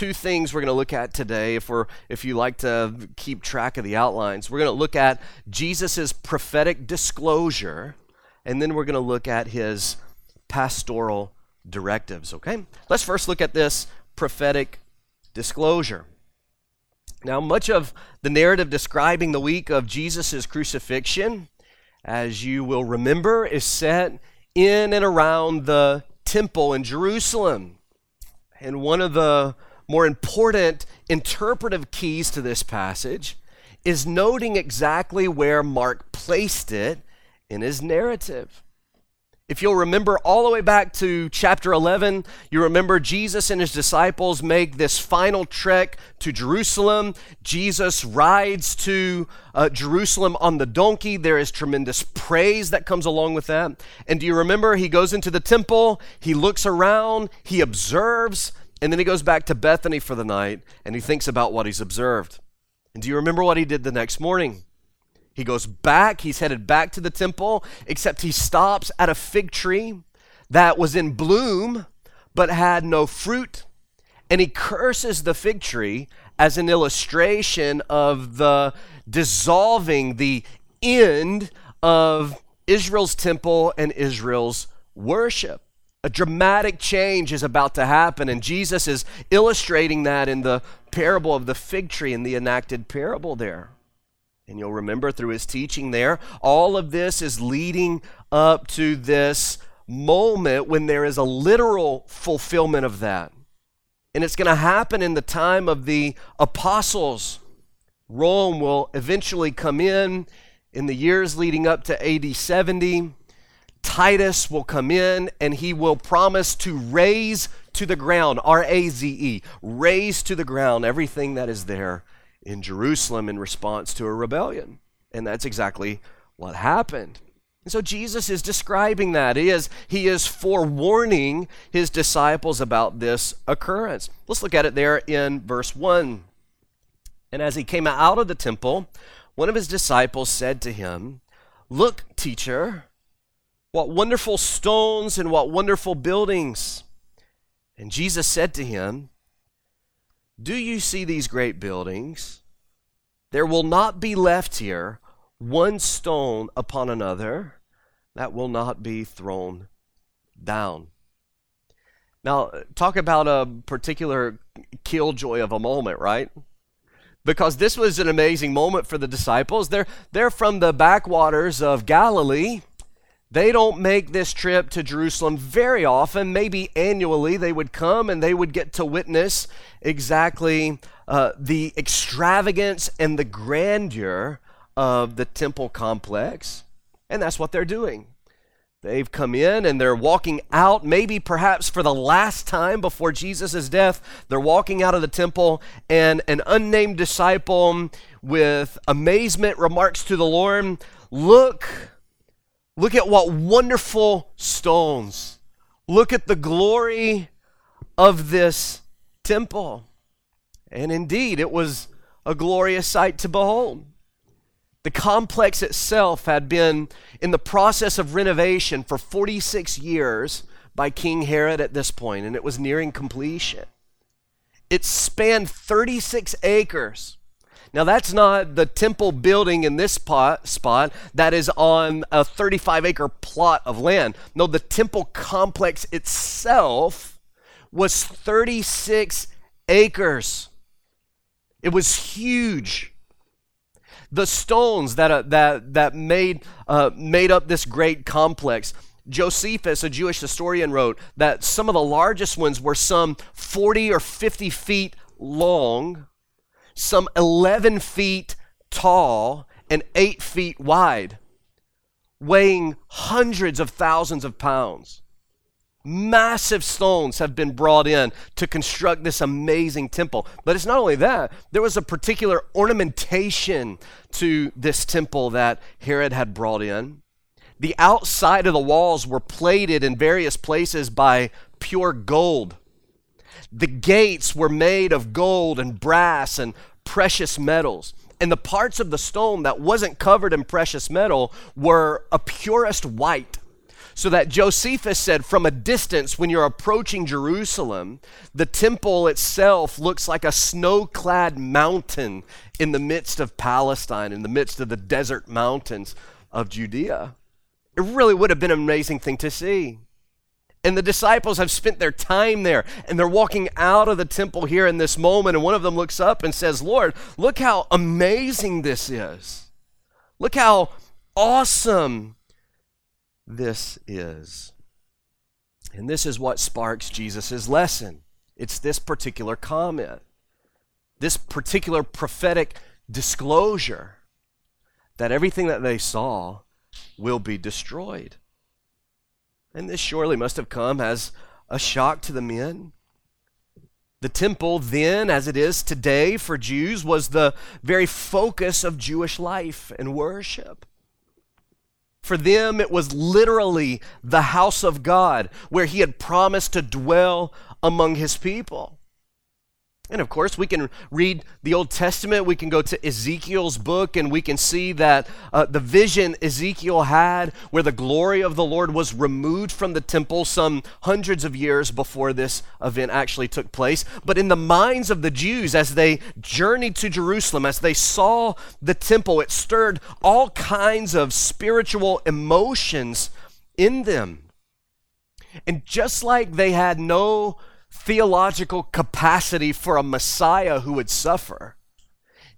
two things we're going to look at today if we're if you like to keep track of the outlines. We're going to look at Jesus' prophetic disclosure and then we're going to look at his pastoral directives, okay? Let's first look at this prophetic disclosure. Now, much of the narrative describing the week of Jesus' crucifixion, as you will remember, is set in and around the temple in Jerusalem. And one of the more important interpretive keys to this passage is noting exactly where Mark placed it in his narrative. If you'll remember all the way back to chapter 11, you remember Jesus and his disciples make this final trek to Jerusalem. Jesus rides to uh, Jerusalem on the donkey. There is tremendous praise that comes along with that. And do you remember he goes into the temple, he looks around, he observes, and then he goes back to Bethany for the night and he thinks about what he's observed. And do you remember what he did the next morning? He goes back, he's headed back to the temple, except he stops at a fig tree that was in bloom but had no fruit. And he curses the fig tree as an illustration of the dissolving, the end of Israel's temple and Israel's worship. A dramatic change is about to happen, and Jesus is illustrating that in the parable of the fig tree in the enacted parable there. And you'll remember through his teaching there, all of this is leading up to this moment when there is a literal fulfillment of that. And it's going to happen in the time of the apostles. Rome will eventually come in in the years leading up to AD 70. Titus will come in and he will promise to raze to the ground, R A Z E, raze to the ground everything that is there in Jerusalem in response to a rebellion. And that's exactly what happened. And so Jesus is describing that. He is, he is forewarning his disciples about this occurrence. Let's look at it there in verse 1. And as he came out of the temple, one of his disciples said to him, Look, teacher, what wonderful stones and what wonderful buildings. And Jesus said to him, do you see these great buildings? There will not be left here one stone upon another that will not be thrown down. Now, talk about a particular killjoy of a moment, right? Because this was an amazing moment for the disciples. They're, they're from the backwaters of Galilee. They don't make this trip to Jerusalem very often. Maybe annually they would come and they would get to witness exactly uh, the extravagance and the grandeur of the temple complex. And that's what they're doing. They've come in and they're walking out, maybe perhaps for the last time before Jesus' death. They're walking out of the temple, and an unnamed disciple with amazement remarks to the Lord, Look, Look at what wonderful stones. Look at the glory of this temple. And indeed, it was a glorious sight to behold. The complex itself had been in the process of renovation for 46 years by King Herod at this point, and it was nearing completion. It spanned 36 acres now, that's not the temple building in this spot, spot that is on a 35 acre plot of land. No, the temple complex itself was 36 acres. It was huge. The stones that, uh, that, that made, uh, made up this great complex. Josephus, a Jewish historian, wrote that some of the largest ones were some 40 or 50 feet long some 11 feet tall and 8 feet wide, weighing hundreds of thousands of pounds. Massive stones have been brought in to construct this amazing temple. But it's not only that, there was a particular ornamentation to this temple that Herod had brought in. The outside of the walls were plated in various places by pure gold. The gates were made of gold and brass and precious metals. And the parts of the stone that wasn't covered in precious metal were a purest white. So that Josephus said, from a distance, when you're approaching Jerusalem, the temple itself looks like a snow clad mountain in the midst of Palestine, in the midst of the desert mountains of Judea. It really would have been an amazing thing to see. And the disciples have spent their time there, and they're walking out of the temple here in this moment. And one of them looks up and says, Lord, look how amazing this is. Look how awesome this is. And this is what sparks Jesus' lesson. It's this particular comment, this particular prophetic disclosure that everything that they saw will be destroyed. And this surely must have come as a shock to the men. The temple, then, as it is today for Jews, was the very focus of Jewish life and worship. For them, it was literally the house of God where He had promised to dwell among His people. And of course, we can read the Old Testament. We can go to Ezekiel's book and we can see that uh, the vision Ezekiel had, where the glory of the Lord was removed from the temple some hundreds of years before this event actually took place. But in the minds of the Jews, as they journeyed to Jerusalem, as they saw the temple, it stirred all kinds of spiritual emotions in them. And just like they had no theological capacity for a Messiah who would suffer.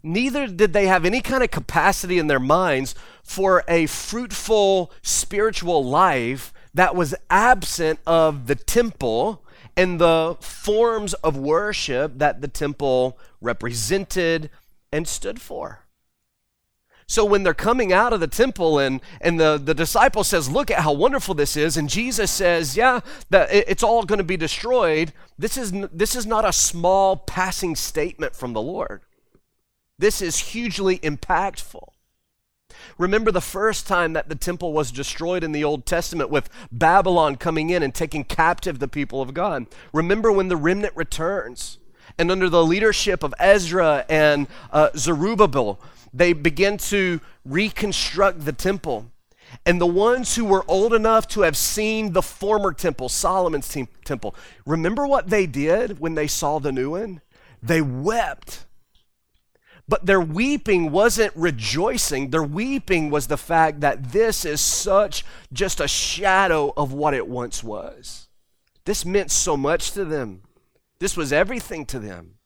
Neither did they have any kind of capacity in their minds for a fruitful spiritual life that was absent of the temple and the forms of worship that the temple represented and stood for. So when they're coming out of the temple and, and the, the disciple says, Look at how wonderful this is, and Jesus says, Yeah, it's all going to be destroyed, this is, this is not a small passing statement from the Lord. This is hugely impactful. Remember the first time that the temple was destroyed in the Old Testament with Babylon coming in and taking captive the people of God. Remember when the remnant returns and under the leadership of Ezra and uh, Zerubbabel, they begin to reconstruct the temple. And the ones who were old enough to have seen the former temple, Solomon's te- temple, remember what they did when they saw the new one? They wept. But their weeping wasn't rejoicing. Their weeping was the fact that this is such just a shadow of what it once was. This meant so much to them. This was everything to them.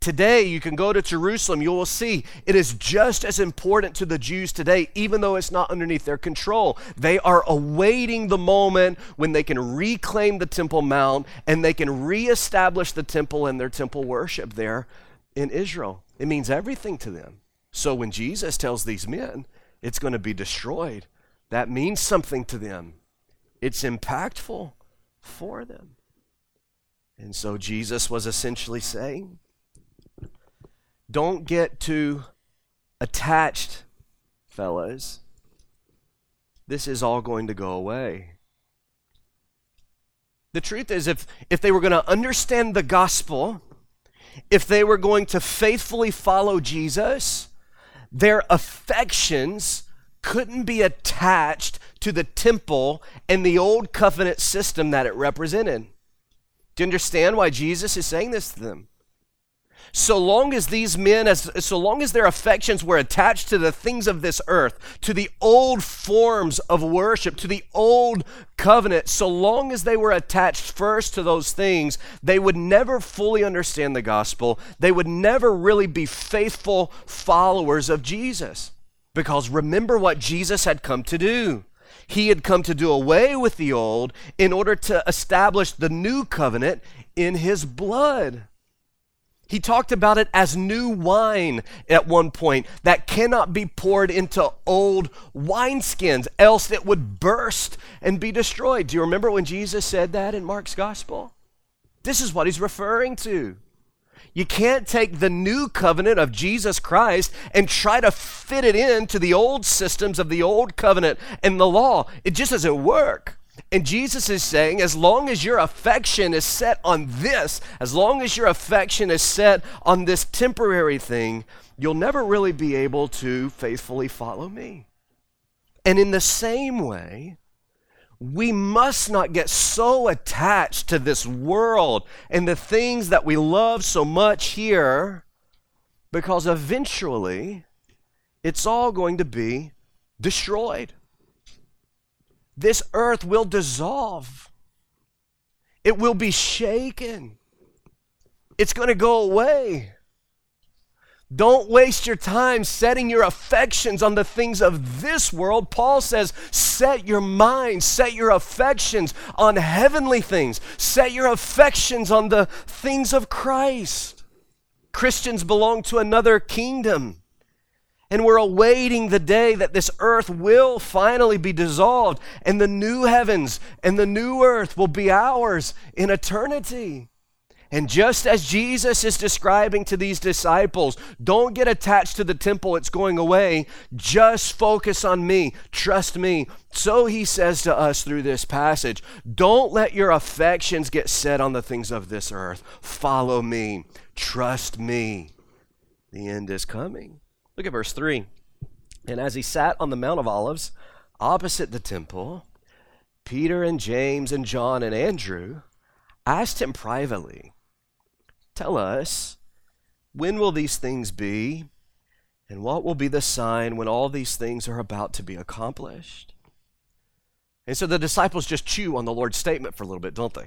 Today, you can go to Jerusalem, you will see it is just as important to the Jews today, even though it's not underneath their control. They are awaiting the moment when they can reclaim the Temple Mount and they can reestablish the temple and their temple worship there in Israel. It means everything to them. So when Jesus tells these men it's going to be destroyed, that means something to them. It's impactful for them. And so Jesus was essentially saying, don't get too attached, fellas. This is all going to go away. The truth is, if, if they were going to understand the gospel, if they were going to faithfully follow Jesus, their affections couldn't be attached to the temple and the old covenant system that it represented. Do you understand why Jesus is saying this to them? so long as these men, as, so long as their affections were attached to the things of this earth, to the old forms of worship, to the old covenant, so long as they were attached first to those things, they would never fully understand the gospel. They would never really be faithful followers of Jesus. Because remember what Jesus had come to do. He had come to do away with the old in order to establish the new covenant in his blood. He talked about it as new wine at one point that cannot be poured into old wineskins, else it would burst and be destroyed. Do you remember when Jesus said that in Mark's gospel? This is what he's referring to. You can't take the new covenant of Jesus Christ and try to fit it into the old systems of the old covenant and the law. It just doesn't work. And Jesus is saying, as long as your affection is set on this, as long as your affection is set on this temporary thing, you'll never really be able to faithfully follow me. And in the same way, we must not get so attached to this world and the things that we love so much here because eventually it's all going to be destroyed. This earth will dissolve, it will be shaken, it's going to go away. Don't waste your time setting your affections on the things of this world. Paul says, set your mind, set your affections on heavenly things, set your affections on the things of Christ. Christians belong to another kingdom. And we're awaiting the day that this earth will finally be dissolved and the new heavens and the new earth will be ours in eternity. And just as Jesus is describing to these disciples, don't get attached to the temple, it's going away. Just focus on me, trust me. So he says to us through this passage don't let your affections get set on the things of this earth. Follow me, trust me. The end is coming. Look at verse 3. And as he sat on the Mount of Olives, opposite the temple, Peter and James and John and Andrew asked him privately, Tell us, when will these things be? And what will be the sign when all these things are about to be accomplished? And so the disciples just chew on the Lord's statement for a little bit, don't they?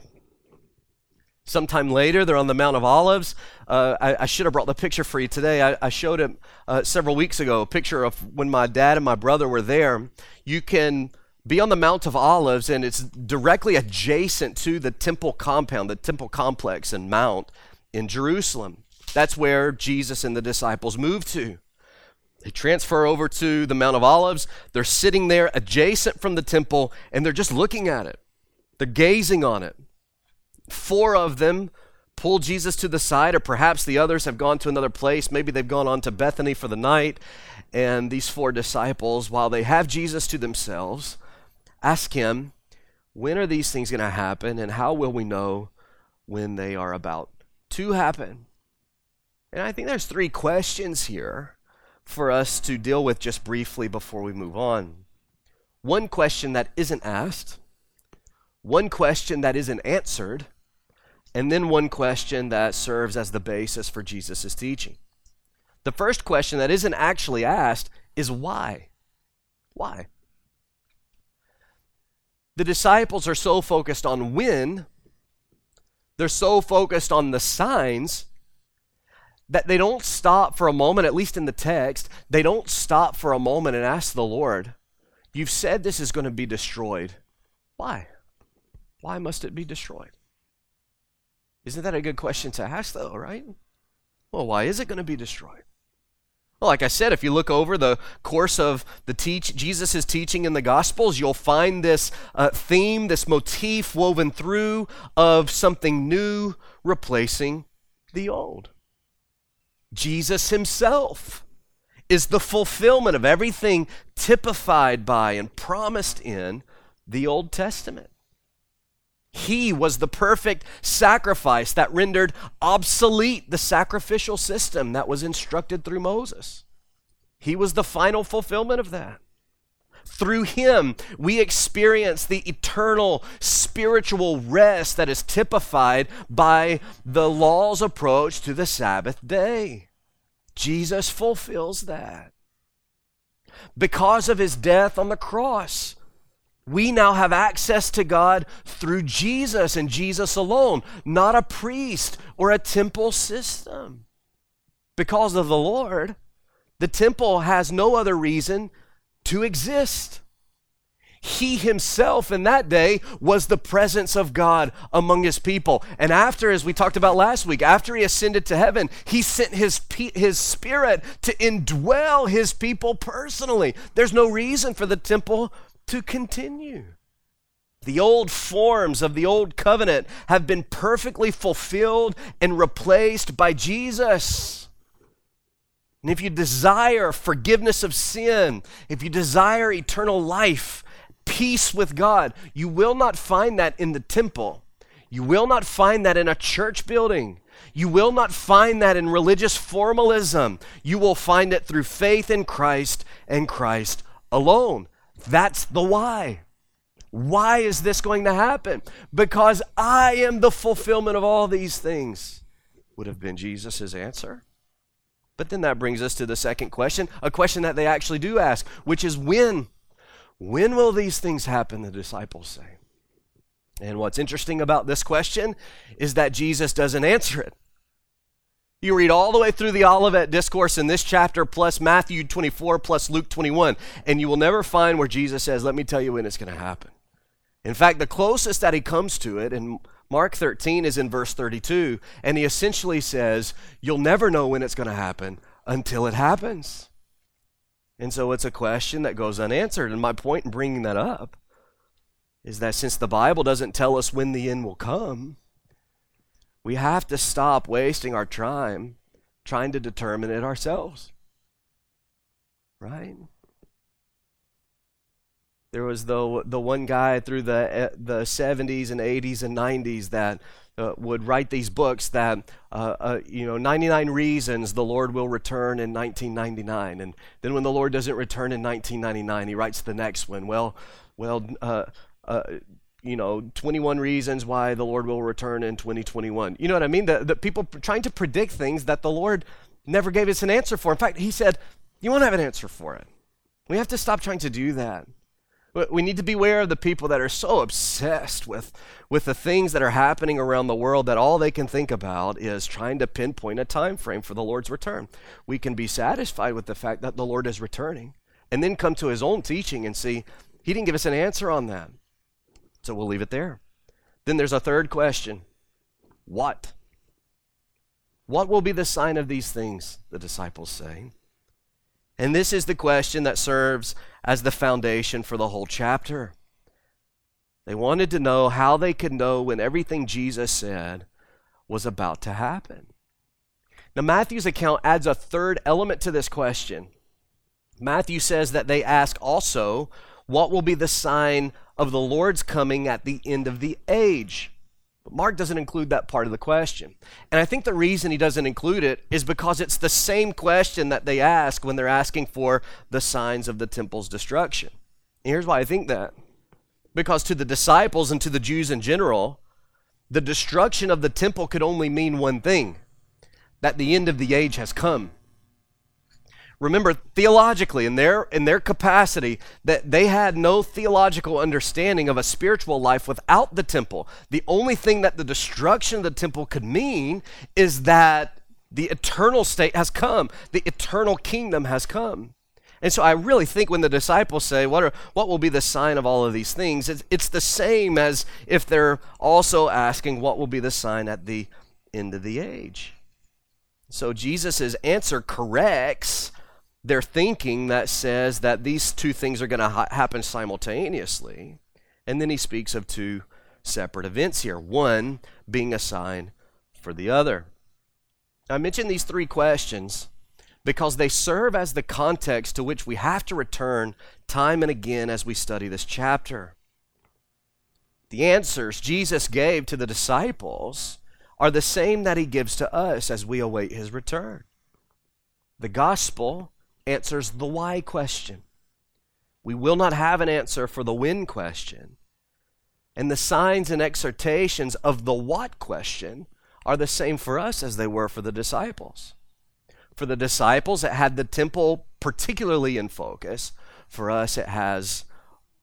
Sometime later, they're on the Mount of Olives. Uh, I, I, should have brought the picture for you today. I, I showed it uh, several weeks ago, a picture of when my dad and my brother were there. You can be on the Mount of Olives, and it's directly adjacent to the temple compound, the temple complex and mount in Jerusalem. That's where Jesus and the disciples moved to. They transfer over to the Mount of Olives. They're sitting there adjacent from the temple and they're just looking at it. They're gazing on it. Four of them pull Jesus to the side, or perhaps the others have gone to another place. Maybe they've gone on to Bethany for the night. And these four disciples, while they have Jesus to themselves, ask him, When are these things going to happen, and how will we know when they are about to happen. And I think there's three questions here for us to deal with just briefly before we move on. One question that isn't asked, one question that isn't answered, and then one question that serves as the basis for Jesus' teaching. The first question that isn't actually asked is why? Why? The disciples are so focused on when they're so focused on the signs that they don't stop for a moment, at least in the text, they don't stop for a moment and ask the Lord, You've said this is going to be destroyed. Why? Why must it be destroyed? Isn't that a good question to ask, though, right? Well, why is it going to be destroyed? Well, like I said, if you look over the course of the teach Jesus' teaching in the Gospels, you'll find this uh, theme, this motif woven through of something new replacing the old. Jesus himself is the fulfillment of everything typified by and promised in the Old Testament. He was the perfect sacrifice that rendered obsolete the sacrificial system that was instructed through Moses. He was the final fulfillment of that. Through him, we experience the eternal spiritual rest that is typified by the law's approach to the Sabbath day. Jesus fulfills that. Because of his death on the cross, we now have access to God through Jesus and Jesus alone, not a priest or a temple system. Because of the Lord, the temple has no other reason to exist. He himself in that day was the presence of God among his people. And after, as we talked about last week, after he ascended to heaven, he sent his, his spirit to indwell his people personally. There's no reason for the temple to continue. The old forms of the old covenant have been perfectly fulfilled and replaced by Jesus. And if you desire forgiveness of sin, if you desire eternal life, peace with God, you will not find that in the temple. You will not find that in a church building. You will not find that in religious formalism. You will find it through faith in Christ and Christ alone. That's the why. Why is this going to happen? Because I am the fulfillment of all these things, would have been Jesus' answer. But then that brings us to the second question, a question that they actually do ask, which is when? When will these things happen, the disciples say. And what's interesting about this question is that Jesus doesn't answer it. You read all the way through the Olivet Discourse in this chapter, plus Matthew 24, plus Luke 21, and you will never find where Jesus says, Let me tell you when it's going to happen. In fact, the closest that he comes to it in Mark 13 is in verse 32, and he essentially says, You'll never know when it's going to happen until it happens. And so it's a question that goes unanswered. And my point in bringing that up is that since the Bible doesn't tell us when the end will come, we have to stop wasting our time trying to determine it ourselves. Right? There was the the one guy through the eh, the 70s and 80s and 90s that uh, would write these books that uh, uh, you know 99 reasons the Lord will return in 1999, and then when the Lord doesn't return in 1999, he writes the next one. Well, well, uh, uh, you know, 21 reasons why the Lord will return in 2021. You know what I mean? The, the people trying to predict things that the Lord never gave us an answer for. In fact, He said, You won't have an answer for it. We have to stop trying to do that. We need to beware of the people that are so obsessed with, with the things that are happening around the world that all they can think about is trying to pinpoint a time frame for the Lord's return. We can be satisfied with the fact that the Lord is returning and then come to his own teaching and see he didn't give us an answer on that. So we'll leave it there. Then there's a third question What? What will be the sign of these things? The disciples say. And this is the question that serves as the foundation for the whole chapter. They wanted to know how they could know when everything Jesus said was about to happen. Now, Matthew's account adds a third element to this question. Matthew says that they ask also, What will be the sign of the Lord's coming at the end of the age. But Mark doesn't include that part of the question. And I think the reason he doesn't include it is because it's the same question that they ask when they're asking for the signs of the temple's destruction. And here's why I think that. Because to the disciples and to the Jews in general, the destruction of the temple could only mean one thing that the end of the age has come. Remember, theologically, in their, in their capacity, that they had no theological understanding of a spiritual life without the temple. The only thing that the destruction of the temple could mean is that the eternal state has come, the eternal kingdom has come. And so I really think when the disciples say, What, are, what will be the sign of all of these things? It's, it's the same as if they're also asking, What will be the sign at the end of the age? So Jesus' answer corrects their thinking that says that these two things are going to ha- happen simultaneously. And then he speaks of two separate events here, one being a sign for the other. I mention these three questions because they serve as the context to which we have to return time and again as we study this chapter. The answers Jesus gave to the disciples are the same that he gives to us as we await his return. The gospel answers the why question. We will not have an answer for the when question. And the signs and exhortations of the what question are the same for us as they were for the disciples. For the disciples, it had the temple particularly in focus. For us, it has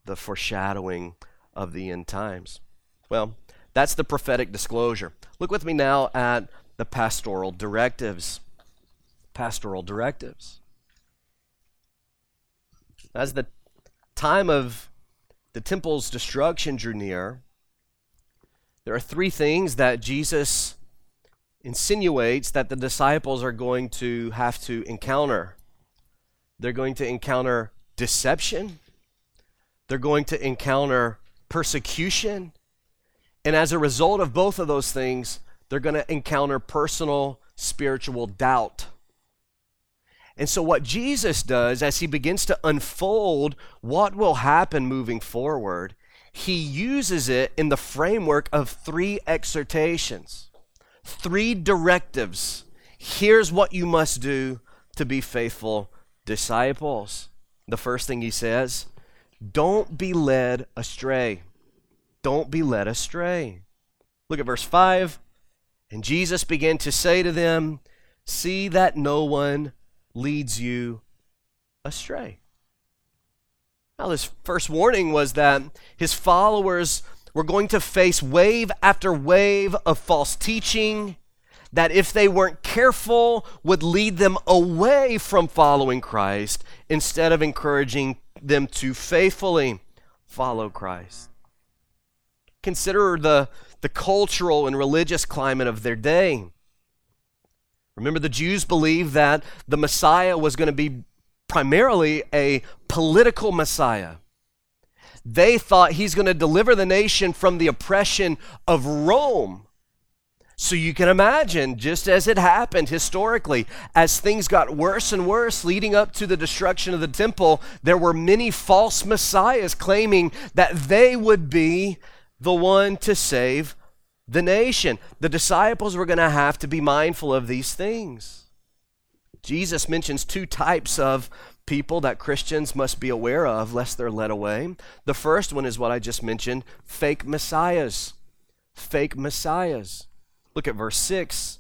the foreshadowing of the end times. Well, that's the prophetic disclosure. Look with me now at the pastoral directives. Pastoral directives. As the time of the temple's destruction drew near, there are three things that Jesus insinuates that the disciples are going to have to encounter. They're going to encounter deception, they're going to encounter persecution, and as a result of both of those things, they're going to encounter personal spiritual doubt. And so, what Jesus does as he begins to unfold what will happen moving forward, he uses it in the framework of three exhortations, three directives. Here's what you must do to be faithful disciples. The first thing he says Don't be led astray. Don't be led astray. Look at verse 5. And Jesus began to say to them, See that no one leads you astray. Now, this first warning was that his followers were going to face wave after wave of false teaching that, if they weren't careful, would lead them away from following Christ instead of encouraging them to faithfully follow Christ. Consider the, the cultural and religious climate of their day. Remember, the Jews believed that the Messiah was going to be primarily a political Messiah. They thought he's going to deliver the nation from the oppression of Rome. So you can imagine, just as it happened historically, as things got worse and worse leading up to the destruction of the temple, there were many false messiahs claiming that they would be the one to save the nation. The disciples were going to have to be mindful of these things. Jesus mentions two types of people that Christians must be aware of lest they're led away. The first one is what I just mentioned fake messiahs. Fake messiahs. Look at verse 6.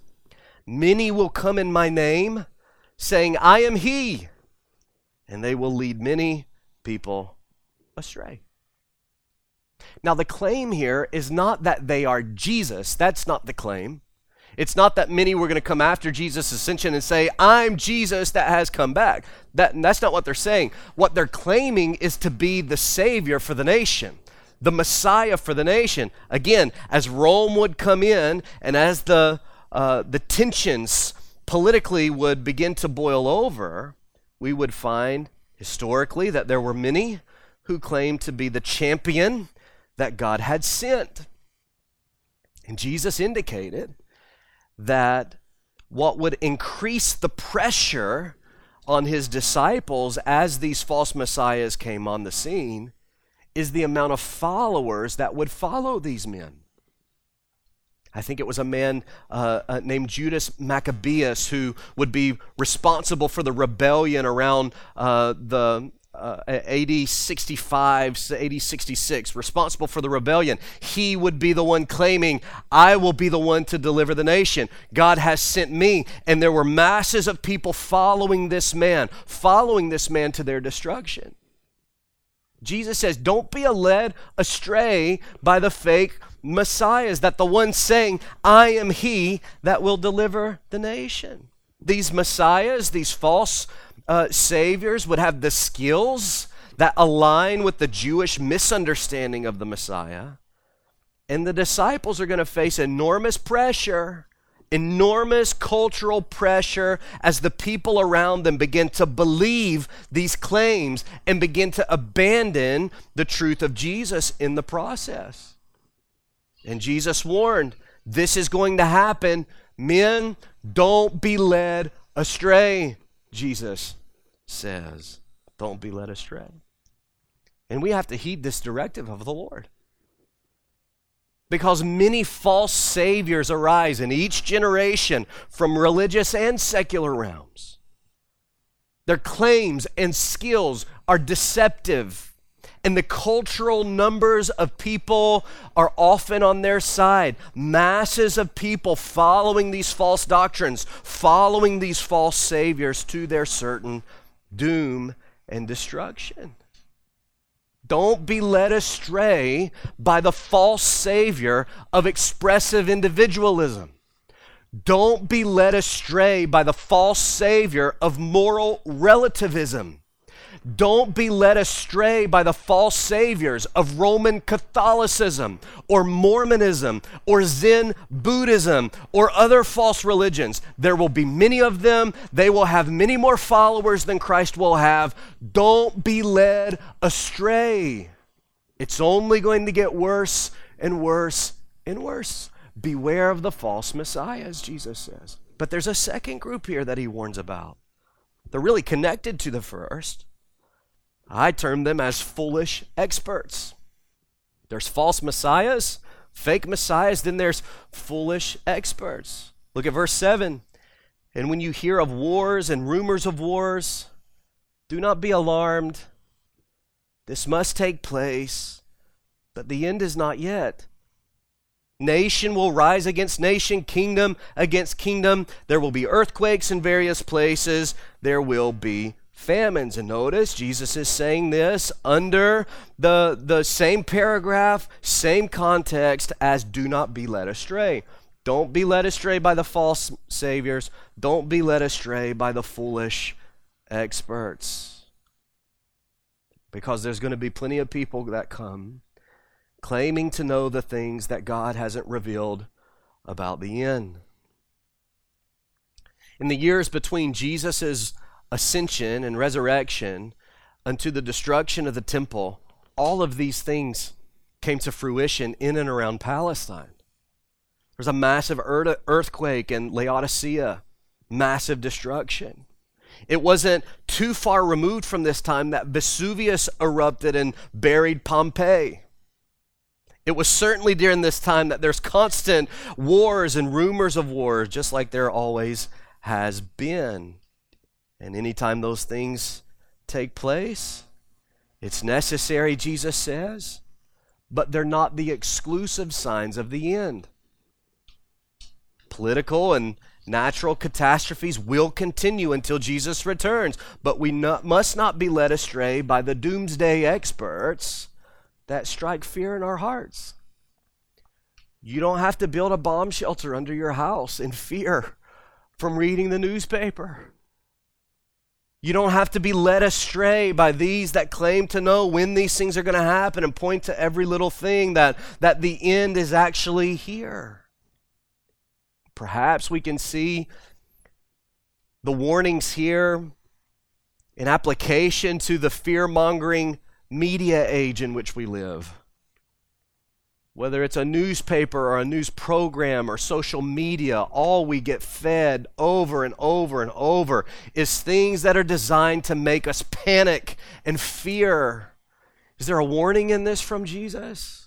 Many will come in my name, saying, I am he, and they will lead many people astray. Now, the claim here is not that they are Jesus. That's not the claim. It's not that many were going to come after Jesus' ascension and say, I'm Jesus that has come back. That, that's not what they're saying. What they're claiming is to be the Savior for the nation, the Messiah for the nation. Again, as Rome would come in and as the, uh, the tensions politically would begin to boil over, we would find historically that there were many who claimed to be the champion that God had sent. And Jesus indicated that what would increase the pressure on his disciples as these false messiahs came on the scene is the amount of followers that would follow these men. I think it was a man uh, uh, named Judas Maccabeus who would be responsible for the rebellion around uh, the uh, AD 65 to AD 66, responsible for the rebellion. He would be the one claiming, I will be the one to deliver the nation. God has sent me. And there were masses of people following this man, following this man to their destruction. Jesus says, Don't be led astray by the fake messiahs, that the one saying, I am he that will deliver the nation. These messiahs, these false uh, saviors would have the skills that align with the Jewish misunderstanding of the Messiah. And the disciples are going to face enormous pressure, enormous cultural pressure as the people around them begin to believe these claims and begin to abandon the truth of Jesus in the process. And Jesus warned this is going to happen. Men, don't be led astray. Jesus says, Don't be led astray. And we have to heed this directive of the Lord. Because many false saviors arise in each generation from religious and secular realms. Their claims and skills are deceptive and the cultural numbers of people are often on their side. Masses of people following these false doctrines, following these false saviors to their certain doom and destruction. Don't be led astray by the false savior of expressive individualism. Don't be led astray by the false savior of moral relativism. Don't be led astray by the false saviors of Roman Catholicism or Mormonism or Zen Buddhism or other false religions. There will be many of them. They will have many more followers than Christ will have. Don't be led astray. It's only going to get worse and worse and worse. Beware of the false messiahs, Jesus says. But there's a second group here that he warns about. They're really connected to the first. I term them as foolish experts. There's false messiahs, fake messiahs, then there's foolish experts. Look at verse 7. And when you hear of wars and rumors of wars, do not be alarmed. This must take place, but the end is not yet. Nation will rise against nation, kingdom against kingdom. There will be earthquakes in various places. There will be famines. And notice Jesus is saying this under the, the same paragraph, same context as do not be led astray. Don't be led astray by the false saviors. Don't be led astray by the foolish experts. Because there's going to be plenty of people that come claiming to know the things that God hasn't revealed about the end. In the years between Jesus' ascension and resurrection unto the destruction of the temple, all of these things came to fruition in and around Palestine. There was a massive earthquake in Laodicea, massive destruction. It wasn't too far removed from this time that Vesuvius erupted and buried Pompeii. It was certainly during this time that there's constant wars and rumors of wars, just like there always has been. And anytime those things take place, it's necessary, Jesus says, but they're not the exclusive signs of the end. Political and natural catastrophes will continue until Jesus returns, but we not, must not be led astray by the doomsday experts that strike fear in our hearts. You don't have to build a bomb shelter under your house in fear from reading the newspaper. You don't have to be led astray by these that claim to know when these things are going to happen and point to every little thing that, that the end is actually here. Perhaps we can see the warnings here in application to the fear mongering media age in which we live. Whether it's a newspaper or a news program or social media, all we get fed over and over and over is things that are designed to make us panic and fear. Is there a warning in this from Jesus?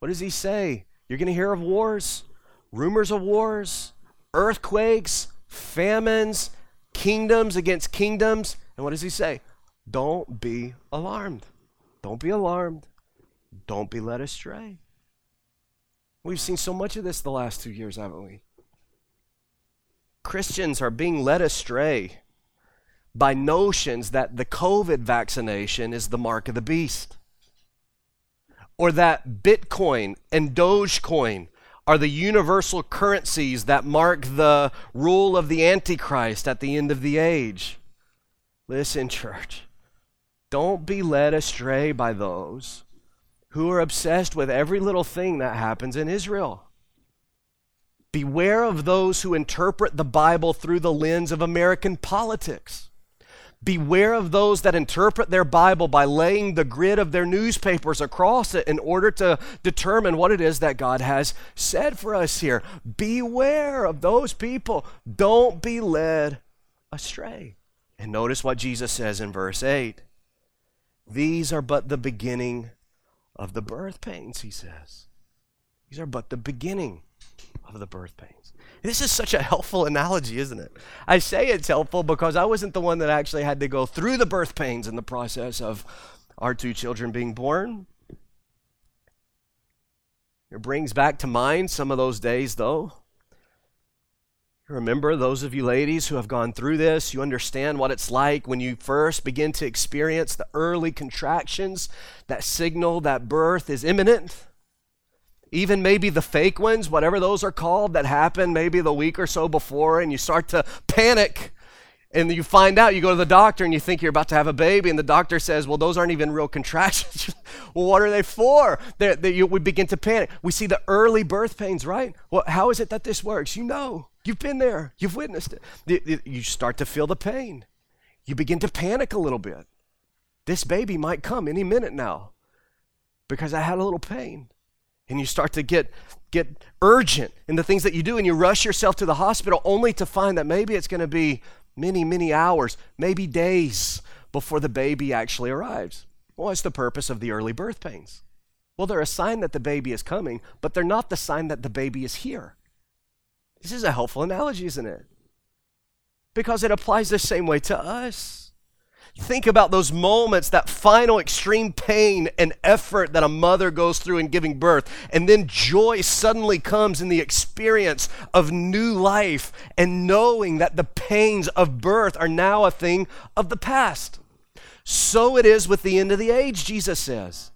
What does he say? You're going to hear of wars, rumors of wars, earthquakes, famines, kingdoms against kingdoms. And what does he say? Don't be alarmed. Don't be alarmed. Don't be led astray. We've seen so much of this the last two years, haven't we? Christians are being led astray by notions that the COVID vaccination is the mark of the beast, or that Bitcoin and Dogecoin are the universal currencies that mark the rule of the Antichrist at the end of the age. Listen, church. Don't be led astray by those who are obsessed with every little thing that happens in Israel. Beware of those who interpret the Bible through the lens of American politics. Beware of those that interpret their Bible by laying the grid of their newspapers across it in order to determine what it is that God has said for us here. Beware of those people. Don't be led astray. And notice what Jesus says in verse 8 these are but the beginning of the birth pains, he says. These are but the beginning of the birth pains. This is such a helpful analogy, isn't it? I say it's helpful because I wasn't the one that actually had to go through the birth pains in the process of our two children being born. It brings back to mind some of those days, though. Remember, those of you ladies who have gone through this, you understand what it's like when you first begin to experience the early contractions that signal that birth is imminent. Even maybe the fake ones, whatever those are called, that happen maybe the week or so before, and you start to panic. And you find out, you go to the doctor and you think you're about to have a baby, and the doctor says, Well, those aren't even real contractions. well, what are they for? They're, they, you, we begin to panic. We see the early birth pains, right? Well, how is it that this works? You know. You've been there, you've witnessed it. You start to feel the pain. You begin to panic a little bit. This baby might come any minute now because I had a little pain. And you start to get, get urgent in the things that you do, and you rush yourself to the hospital only to find that maybe it's going to be many, many hours, maybe days before the baby actually arrives. What's the purpose of the early birth pains? Well, they're a sign that the baby is coming, but they're not the sign that the baby is here. This is a helpful analogy, isn't it? Because it applies the same way to us. Think about those moments, that final extreme pain and effort that a mother goes through in giving birth. And then joy suddenly comes in the experience of new life and knowing that the pains of birth are now a thing of the past. So it is with the end of the age, Jesus says.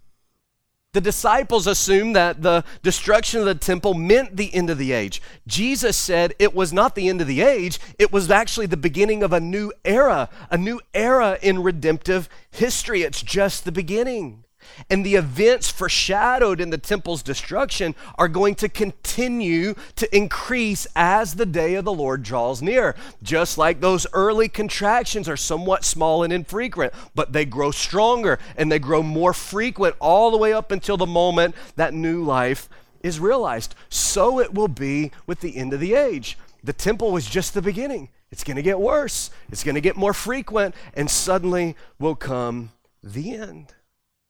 The disciples assumed that the destruction of the temple meant the end of the age. Jesus said it was not the end of the age, it was actually the beginning of a new era, a new era in redemptive history. It's just the beginning. And the events foreshadowed in the temple's destruction are going to continue to increase as the day of the Lord draws near. Just like those early contractions are somewhat small and infrequent, but they grow stronger and they grow more frequent all the way up until the moment that new life is realized. So it will be with the end of the age. The temple was just the beginning. It's going to get worse, it's going to get more frequent, and suddenly will come the end.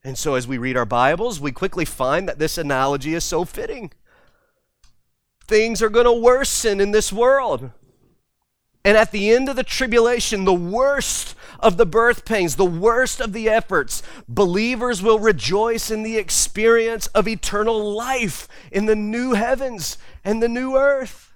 And so, as we read our Bibles, we quickly find that this analogy is so fitting. Things are going to worsen in this world. And at the end of the tribulation, the worst of the birth pains, the worst of the efforts, believers will rejoice in the experience of eternal life in the new heavens and the new earth.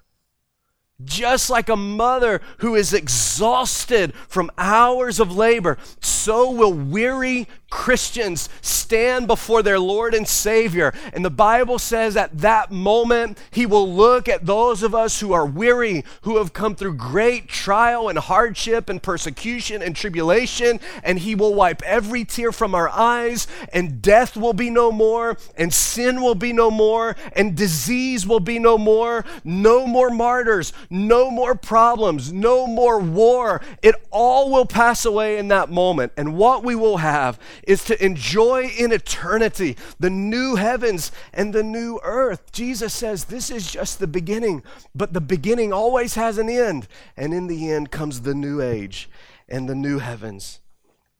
Just like a mother who is exhausted from hours of labor, so will weary Christians stand before their Lord and Savior. And the Bible says at that moment, He will look at those of us who are weary, who have come through great trial and hardship and persecution and tribulation, and He will wipe every tear from our eyes, and death will be no more, and sin will be no more, and disease will be no more, no more martyrs, no more problems, no more war. It all will pass away in that moment. And what we will have is to enjoy in eternity the new heavens and the new earth. Jesus says this is just the beginning, but the beginning always has an end. And in the end comes the new age and the new heavens.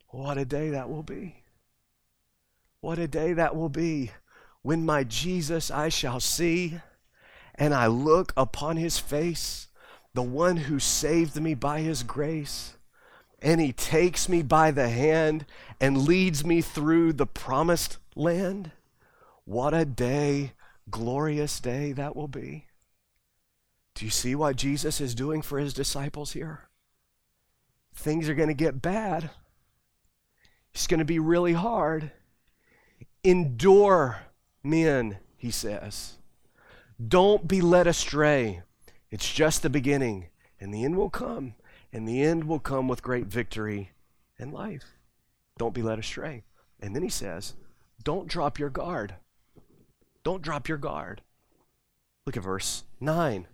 What a day that will be! What a day that will be when my Jesus I shall see and I look upon his face, the one who saved me by his grace and he takes me by the hand and leads me through the promised land. What a day, glorious day that will be. Do you see what Jesus is doing for his disciples here? Things are going to get bad. It's going to be really hard. Endure, men, he says. Don't be led astray. It's just the beginning, and the end will come and the end will come with great victory and life. Don't be led astray. And then he says, don't drop your guard. Don't drop your guard. Look at verse 9.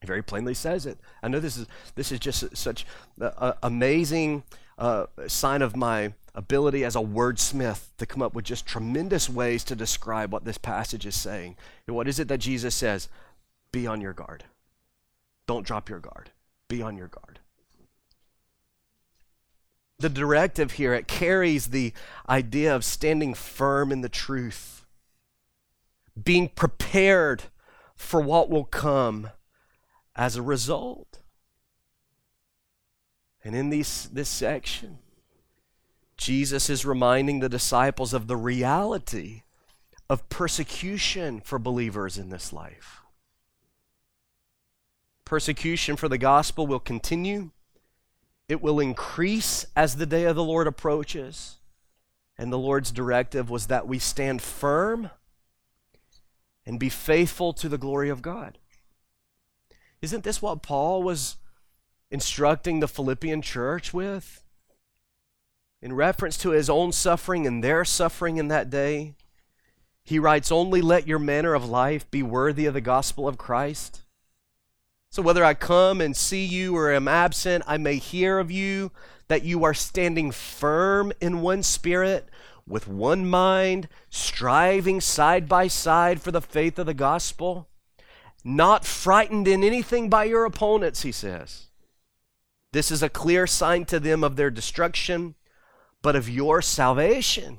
He very plainly says it. I know this is this is just such an amazing uh, sign of my ability as a wordsmith to come up with just tremendous ways to describe what this passage is saying. What is it that Jesus says? Be on your guard. Don't drop your guard. Be on your guard the directive here, it carries the idea of standing firm in the truth, being prepared for what will come as a result. And in these, this section, Jesus is reminding the disciples of the reality of persecution for believers in this life. Persecution for the gospel will continue it will increase as the day of the Lord approaches. And the Lord's directive was that we stand firm and be faithful to the glory of God. Isn't this what Paul was instructing the Philippian church with? In reference to his own suffering and their suffering in that day, he writes, Only let your manner of life be worthy of the gospel of Christ so whether I come and see you or am absent, I may hear of you that you are standing firm in one spirit, with one mind, striving side by side for the faith of the gospel, not frightened in anything by your opponents, he says. This is a clear sign to them of their destruction, but of your salvation,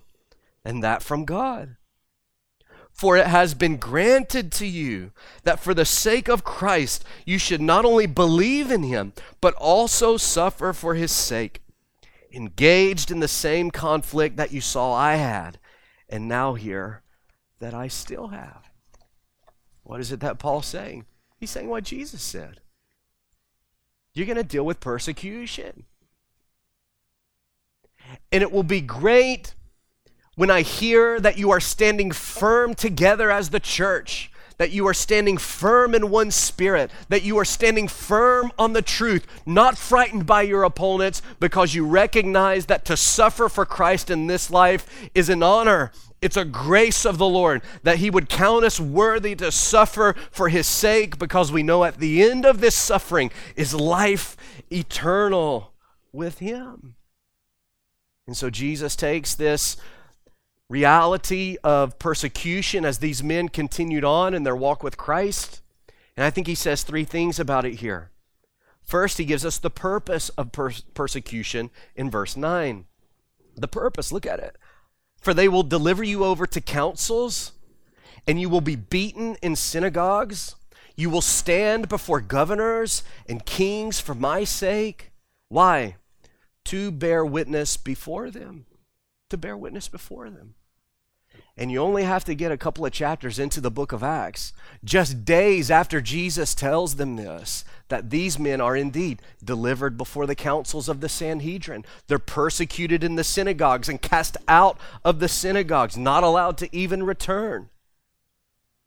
and that from God. For it has been granted to you that for the sake of Christ you should not only believe in him, but also suffer for his sake, engaged in the same conflict that you saw I had, and now hear that I still have. What is it that Paul's saying? He's saying what Jesus said. You're going to deal with persecution. And it will be great when I hear that you are standing firm together as the church, that you are standing firm in one spirit, that you are standing firm on the truth, not frightened by your opponents, because you recognize that to suffer for Christ in this life is an honor. It's a grace of the Lord that He would count us worthy to suffer for His sake, because we know at the end of this suffering is life eternal with Him. And so Jesus takes this reality of persecution as these men continued on in their walk with Christ. And I think he says three things about it here. First, he gives us the purpose of per- persecution in verse 9. The purpose, look at it. For they will deliver you over to councils, and you will be beaten in synagogues. You will stand before governors and kings for my sake. Why? To bear witness before them. To bear witness before them. And you only have to get a couple of chapters into the book of Acts, just days after Jesus tells them this, that these men are indeed delivered before the councils of the Sanhedrin. They're persecuted in the synagogues and cast out of the synagogues, not allowed to even return.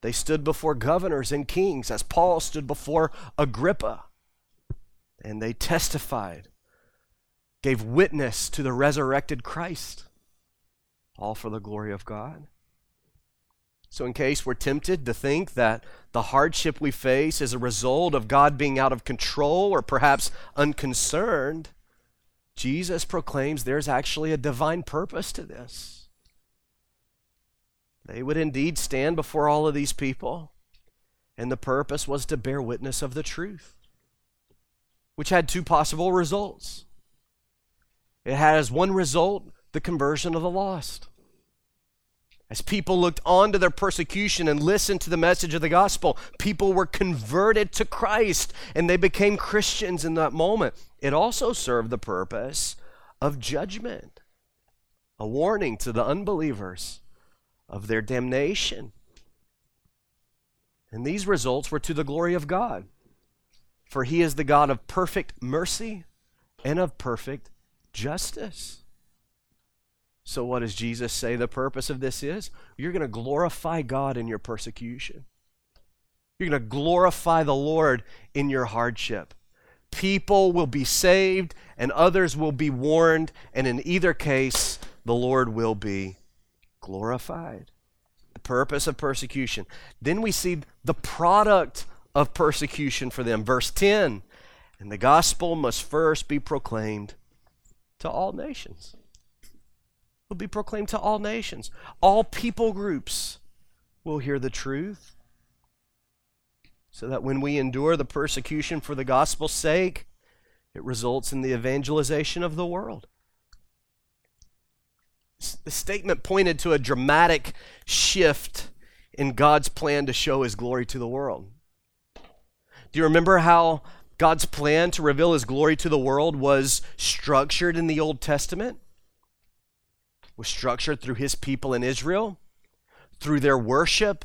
They stood before governors and kings, as Paul stood before Agrippa, and they testified, gave witness to the resurrected Christ, all for the glory of God. So, in case we're tempted to think that the hardship we face is a result of God being out of control or perhaps unconcerned, Jesus proclaims there's actually a divine purpose to this. They would indeed stand before all of these people, and the purpose was to bear witness of the truth, which had two possible results. It had as one result the conversion of the lost. As people looked on to their persecution and listened to the message of the gospel, people were converted to Christ and they became Christians in that moment. It also served the purpose of judgment, a warning to the unbelievers of their damnation. And these results were to the glory of God, for He is the God of perfect mercy and of perfect justice. So, what does Jesus say the purpose of this is? You're going to glorify God in your persecution. You're going to glorify the Lord in your hardship. People will be saved and others will be warned, and in either case, the Lord will be glorified. The purpose of persecution. Then we see the product of persecution for them. Verse 10 And the gospel must first be proclaimed to all nations will be proclaimed to all nations. All people groups will hear the truth. So that when we endure the persecution for the gospel's sake, it results in the evangelization of the world. The statement pointed to a dramatic shift in God's plan to show his glory to the world. Do you remember how God's plan to reveal his glory to the world was structured in the Old Testament? Was structured through his people in Israel, through their worship,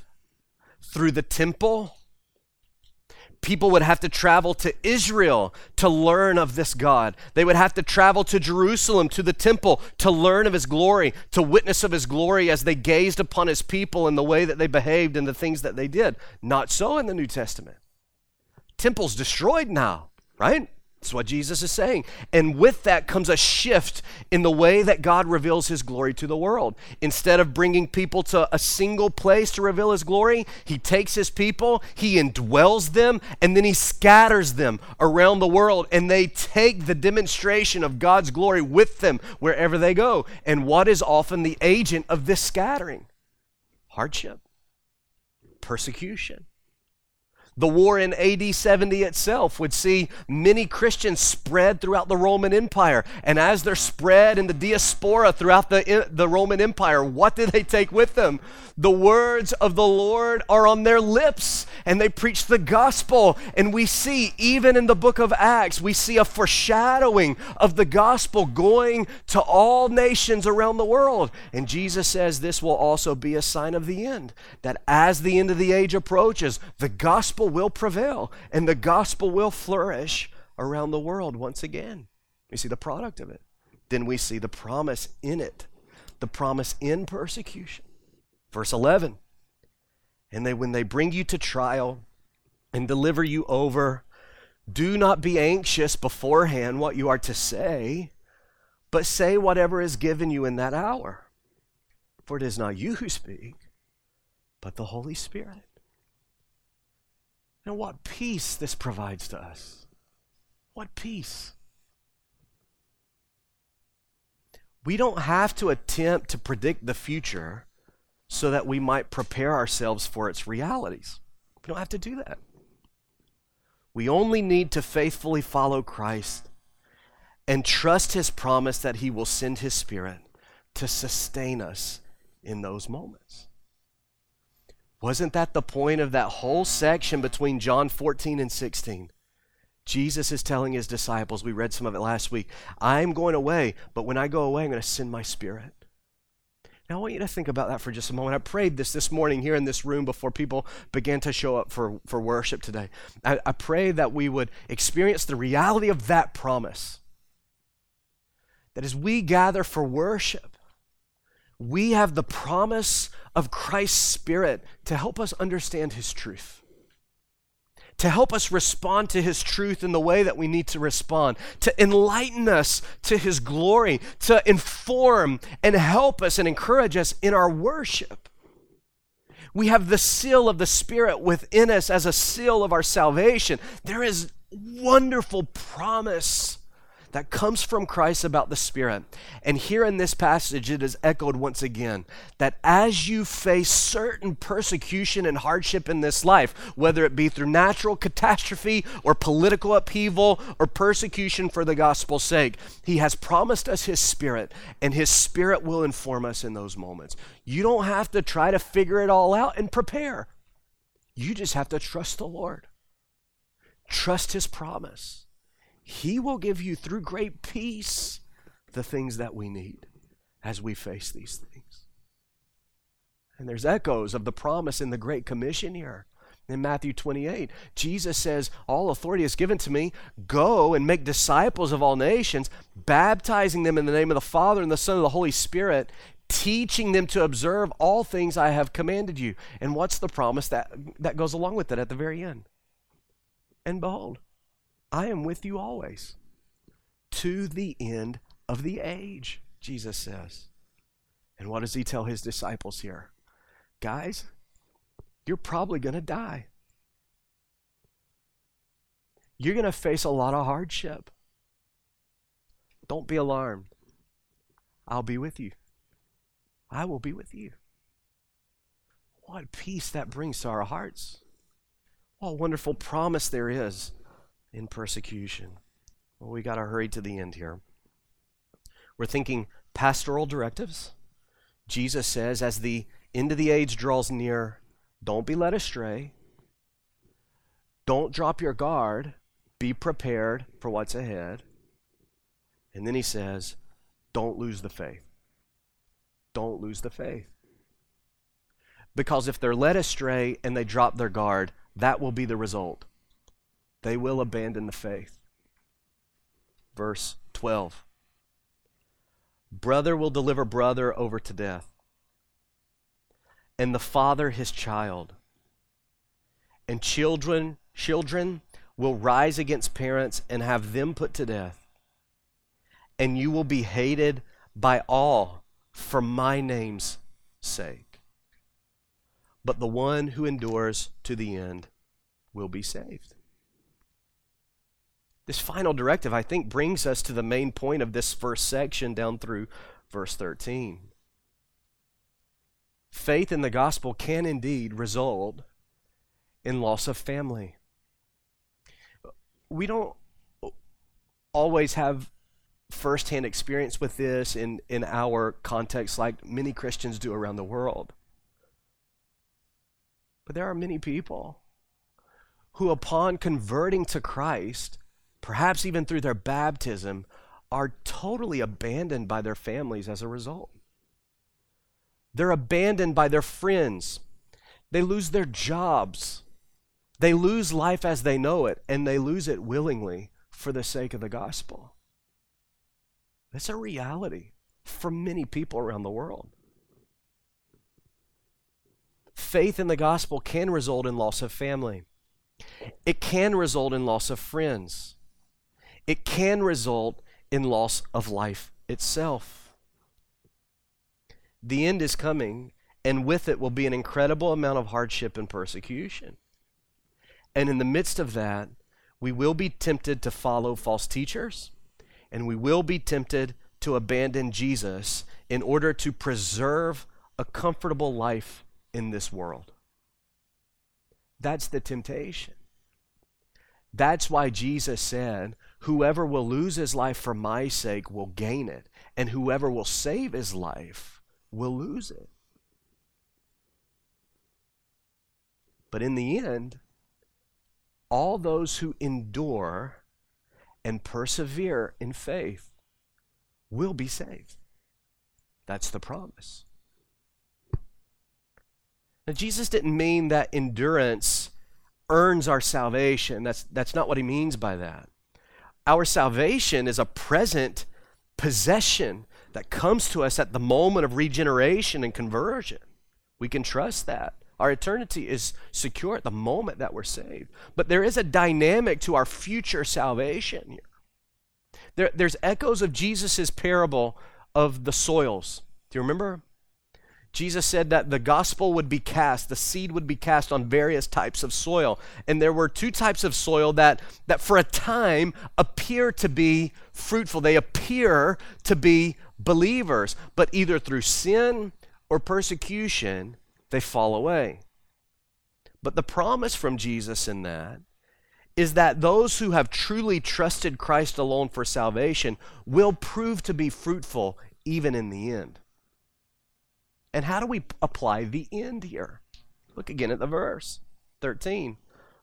through the temple. People would have to travel to Israel to learn of this God. They would have to travel to Jerusalem, to the temple, to learn of his glory, to witness of his glory as they gazed upon his people and the way that they behaved and the things that they did. Not so in the New Testament. Temple's destroyed now, right? That's what Jesus is saying. And with that comes a shift in the way that God reveals his glory to the world. Instead of bringing people to a single place to reveal his glory, he takes his people, he indwells them, and then he scatters them around the world. And they take the demonstration of God's glory with them wherever they go. And what is often the agent of this scattering? Hardship, persecution. The war in AD 70 itself would see many Christians spread throughout the Roman Empire. And as they're spread in the diaspora throughout the, the Roman Empire, what did they take with them? The words of the Lord are on their lips, and they preach the gospel. And we see, even in the book of Acts, we see a foreshadowing of the gospel going to all nations around the world. And Jesus says this will also be a sign of the end, that as the end of the age approaches, the gospel will prevail and the gospel will flourish around the world once again. We see the product of it. Then we see the promise in it, the promise in persecution. Verse 11 And they, when they bring you to trial and deliver you over, do not be anxious beforehand what you are to say, but say whatever is given you in that hour. For it is not you who speak, but the Holy Spirit. And what peace this provides to us. What peace. We don't have to attempt to predict the future so that we might prepare ourselves for its realities. We don't have to do that. We only need to faithfully follow Christ and trust his promise that he will send his spirit to sustain us in those moments. Wasn't that the point of that whole section between John 14 and 16? Jesus is telling his disciples, we read some of it last week, I'm going away, but when I go away, I'm going to send my spirit. Now, I want you to think about that for just a moment. I prayed this this morning here in this room before people began to show up for, for worship today. I, I pray that we would experience the reality of that promise. That as we gather for worship, we have the promise of Christ's Spirit to help us understand His truth, to help us respond to His truth in the way that we need to respond, to enlighten us to His glory, to inform and help us and encourage us in our worship. We have the seal of the Spirit within us as a seal of our salvation. There is wonderful promise that comes from Christ about the Spirit. And here in this passage, it is echoed once again that as you face certain persecution and hardship in this life, whether it be through natural catastrophe or political upheaval or persecution for the gospel's sake, He has promised us His Spirit, and His Spirit will inform us in those moments. You don't have to try to figure it all out and prepare. You just have to trust the Lord. Trust His promise. He will give you through great peace the things that we need as we face these things. And there's echoes of the promise in the Great Commission here. In Matthew 28, Jesus says, All authority is given to me. Go and make disciples of all nations, baptizing them in the name of the Father and the Son and the Holy Spirit, teaching them to observe all things I have commanded you. And what's the promise that, that goes along with it at the very end? And behold, I am with you always to the end of the age, Jesus says. And what does he tell his disciples here? Guys, you're probably going to die. You're going to face a lot of hardship. Don't be alarmed. I'll be with you. I will be with you. What peace that brings to our hearts. What wonderful promise there is in persecution. Well, we got to hurry to the end here. We're thinking pastoral directives. Jesus says, as the end of the age draws near, don't be led astray. Don't drop your guard. Be prepared for what's ahead. And then he says, don't lose the faith. Don't lose the faith. Because if they're led astray and they drop their guard, that will be the result they will abandon the faith. Verse 12 Brother will deliver brother over to death, and the father his child. And children, children will rise against parents and have them put to death. And you will be hated by all for my name's sake. But the one who endures to the end will be saved. This final directive, I think, brings us to the main point of this first section down through verse 13. Faith in the gospel can indeed result in loss of family. We don't always have firsthand experience with this in, in our context like many Christians do around the world. But there are many people who, upon converting to Christ, perhaps even through their baptism, are totally abandoned by their families as a result. They're abandoned by their friends. They lose their jobs. They lose life as they know it, and they lose it willingly for the sake of the gospel. That's a reality for many people around the world. Faith in the gospel can result in loss of family. It can result in loss of friends. It can result in loss of life itself. The end is coming, and with it will be an incredible amount of hardship and persecution. And in the midst of that, we will be tempted to follow false teachers, and we will be tempted to abandon Jesus in order to preserve a comfortable life in this world. That's the temptation. That's why Jesus said, Whoever will lose his life for my sake will gain it, and whoever will save his life will lose it. But in the end, all those who endure and persevere in faith will be saved. That's the promise. Now, Jesus didn't mean that endurance earns our salvation. That's, that's not what he means by that. Our salvation is a present possession that comes to us at the moment of regeneration and conversion. We can trust that. Our eternity is secure at the moment that we're saved. But there is a dynamic to our future salvation here. There, there's echoes of Jesus' parable of the soils. Do you remember? Jesus said that the gospel would be cast, the seed would be cast on various types of soil. And there were two types of soil that, that for a time appear to be fruitful. They appear to be believers, but either through sin or persecution, they fall away. But the promise from Jesus in that is that those who have truly trusted Christ alone for salvation will prove to be fruitful even in the end. And how do we apply the end here? Look again at the verse 13.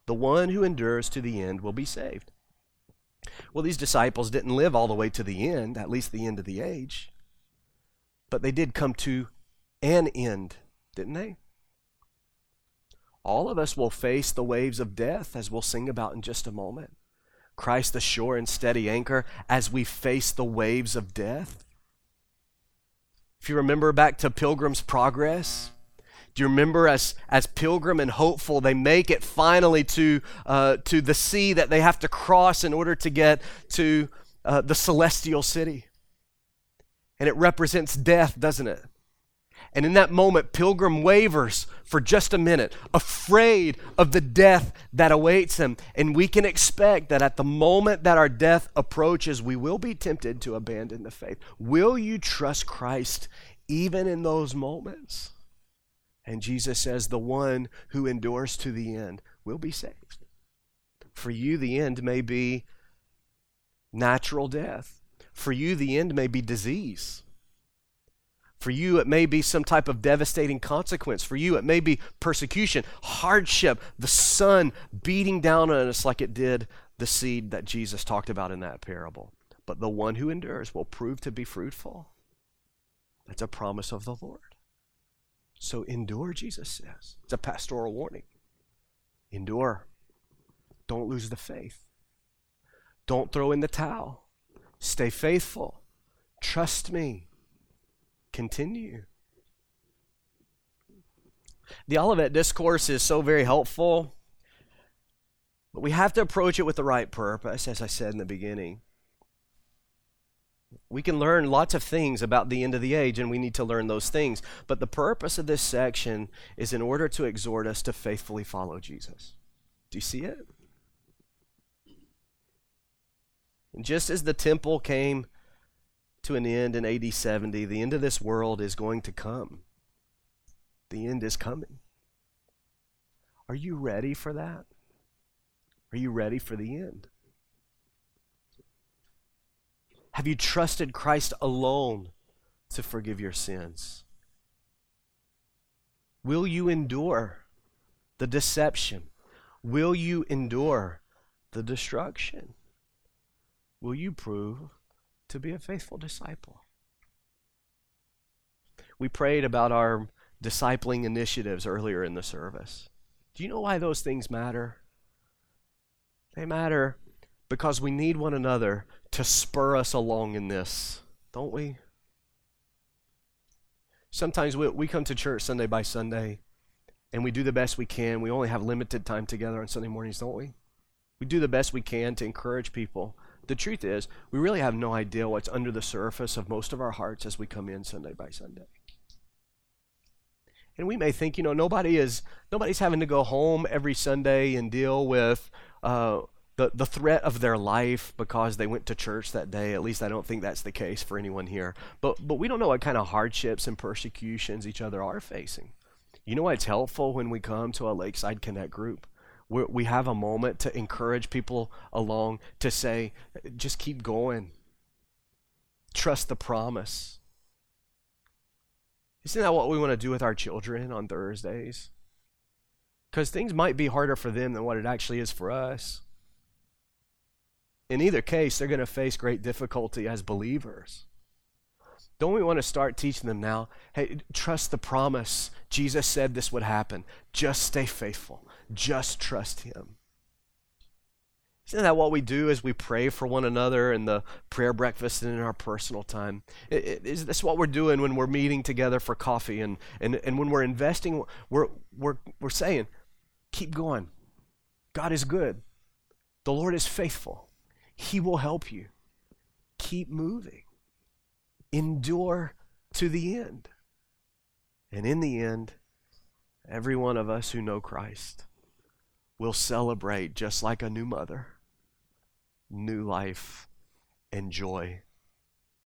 The one who endures to the end will be saved. Well, these disciples didn't live all the way to the end, at least the end of the age, but they did come to an end, didn't they? All of us will face the waves of death, as we'll sing about in just a moment. Christ, the sure and steady anchor, as we face the waves of death. If you remember back to Pilgrim's Progress, do you remember as, as pilgrim and hopeful, they make it finally to, uh, to the sea that they have to cross in order to get to uh, the celestial city? And it represents death, doesn't it? And in that moment, Pilgrim wavers for just a minute, afraid of the death that awaits him. And we can expect that at the moment that our death approaches, we will be tempted to abandon the faith. Will you trust Christ even in those moments? And Jesus says, The one who endures to the end will be saved. For you, the end may be natural death. For you, the end may be disease. For you, it may be some type of devastating consequence. For you, it may be persecution, hardship, the sun beating down on us like it did the seed that Jesus talked about in that parable. But the one who endures will prove to be fruitful. That's a promise of the Lord. So endure, Jesus says. It's a pastoral warning. Endure. Don't lose the faith. Don't throw in the towel. Stay faithful. Trust me continue. The Olivet Discourse is so very helpful, but we have to approach it with the right purpose, as I said in the beginning. We can learn lots of things about the end of the age, and we need to learn those things. But the purpose of this section is in order to exhort us to faithfully follow Jesus. Do you see it? And just as the temple came to an end in AD 70. The end of this world is going to come. The end is coming. Are you ready for that? Are you ready for the end? Have you trusted Christ alone to forgive your sins? Will you endure the deception? Will you endure the destruction? Will you prove to be a faithful disciple? We prayed about our discipling initiatives earlier in the service. Do you know why those things matter? They matter because we need one another to spur us along in this, don't we? Sometimes we, we come to church Sunday by Sunday and we do the best we can. We only have limited time together on Sunday mornings, don't we? We do the best we can to encourage people. The truth is, we really have no idea what's under the surface of most of our hearts as we come in Sunday by Sunday. And we may think, you know, nobody is nobody's having to go home every Sunday and deal with uh, the, the threat of their life because they went to church that day. At least I don't think that's the case for anyone here. But, but we don't know what kind of hardships and persecutions each other are facing. You know why it's helpful when we come to a Lakeside Connect group? We we have a moment to encourage people along to say, just keep going. Trust the promise. Isn't that what we want to do with our children on Thursdays? Because things might be harder for them than what it actually is for us in either case, they're going to face great difficulty as believers. Don't we want to start teaching them now? Hey, trust the promise. Jesus said this would happen. Just stay faithful. Just trust Him. Isn't that what we do as we pray for one another in the prayer breakfast and in our personal time? Is this what we're doing when we're meeting together for coffee and, and, and when we're investing? We're, we're, we're saying, keep going. God is good. The Lord is faithful. He will help you. Keep moving. Endure to the end. And in the end, every one of us who know Christ will celebrate just like a new mother, new life and joy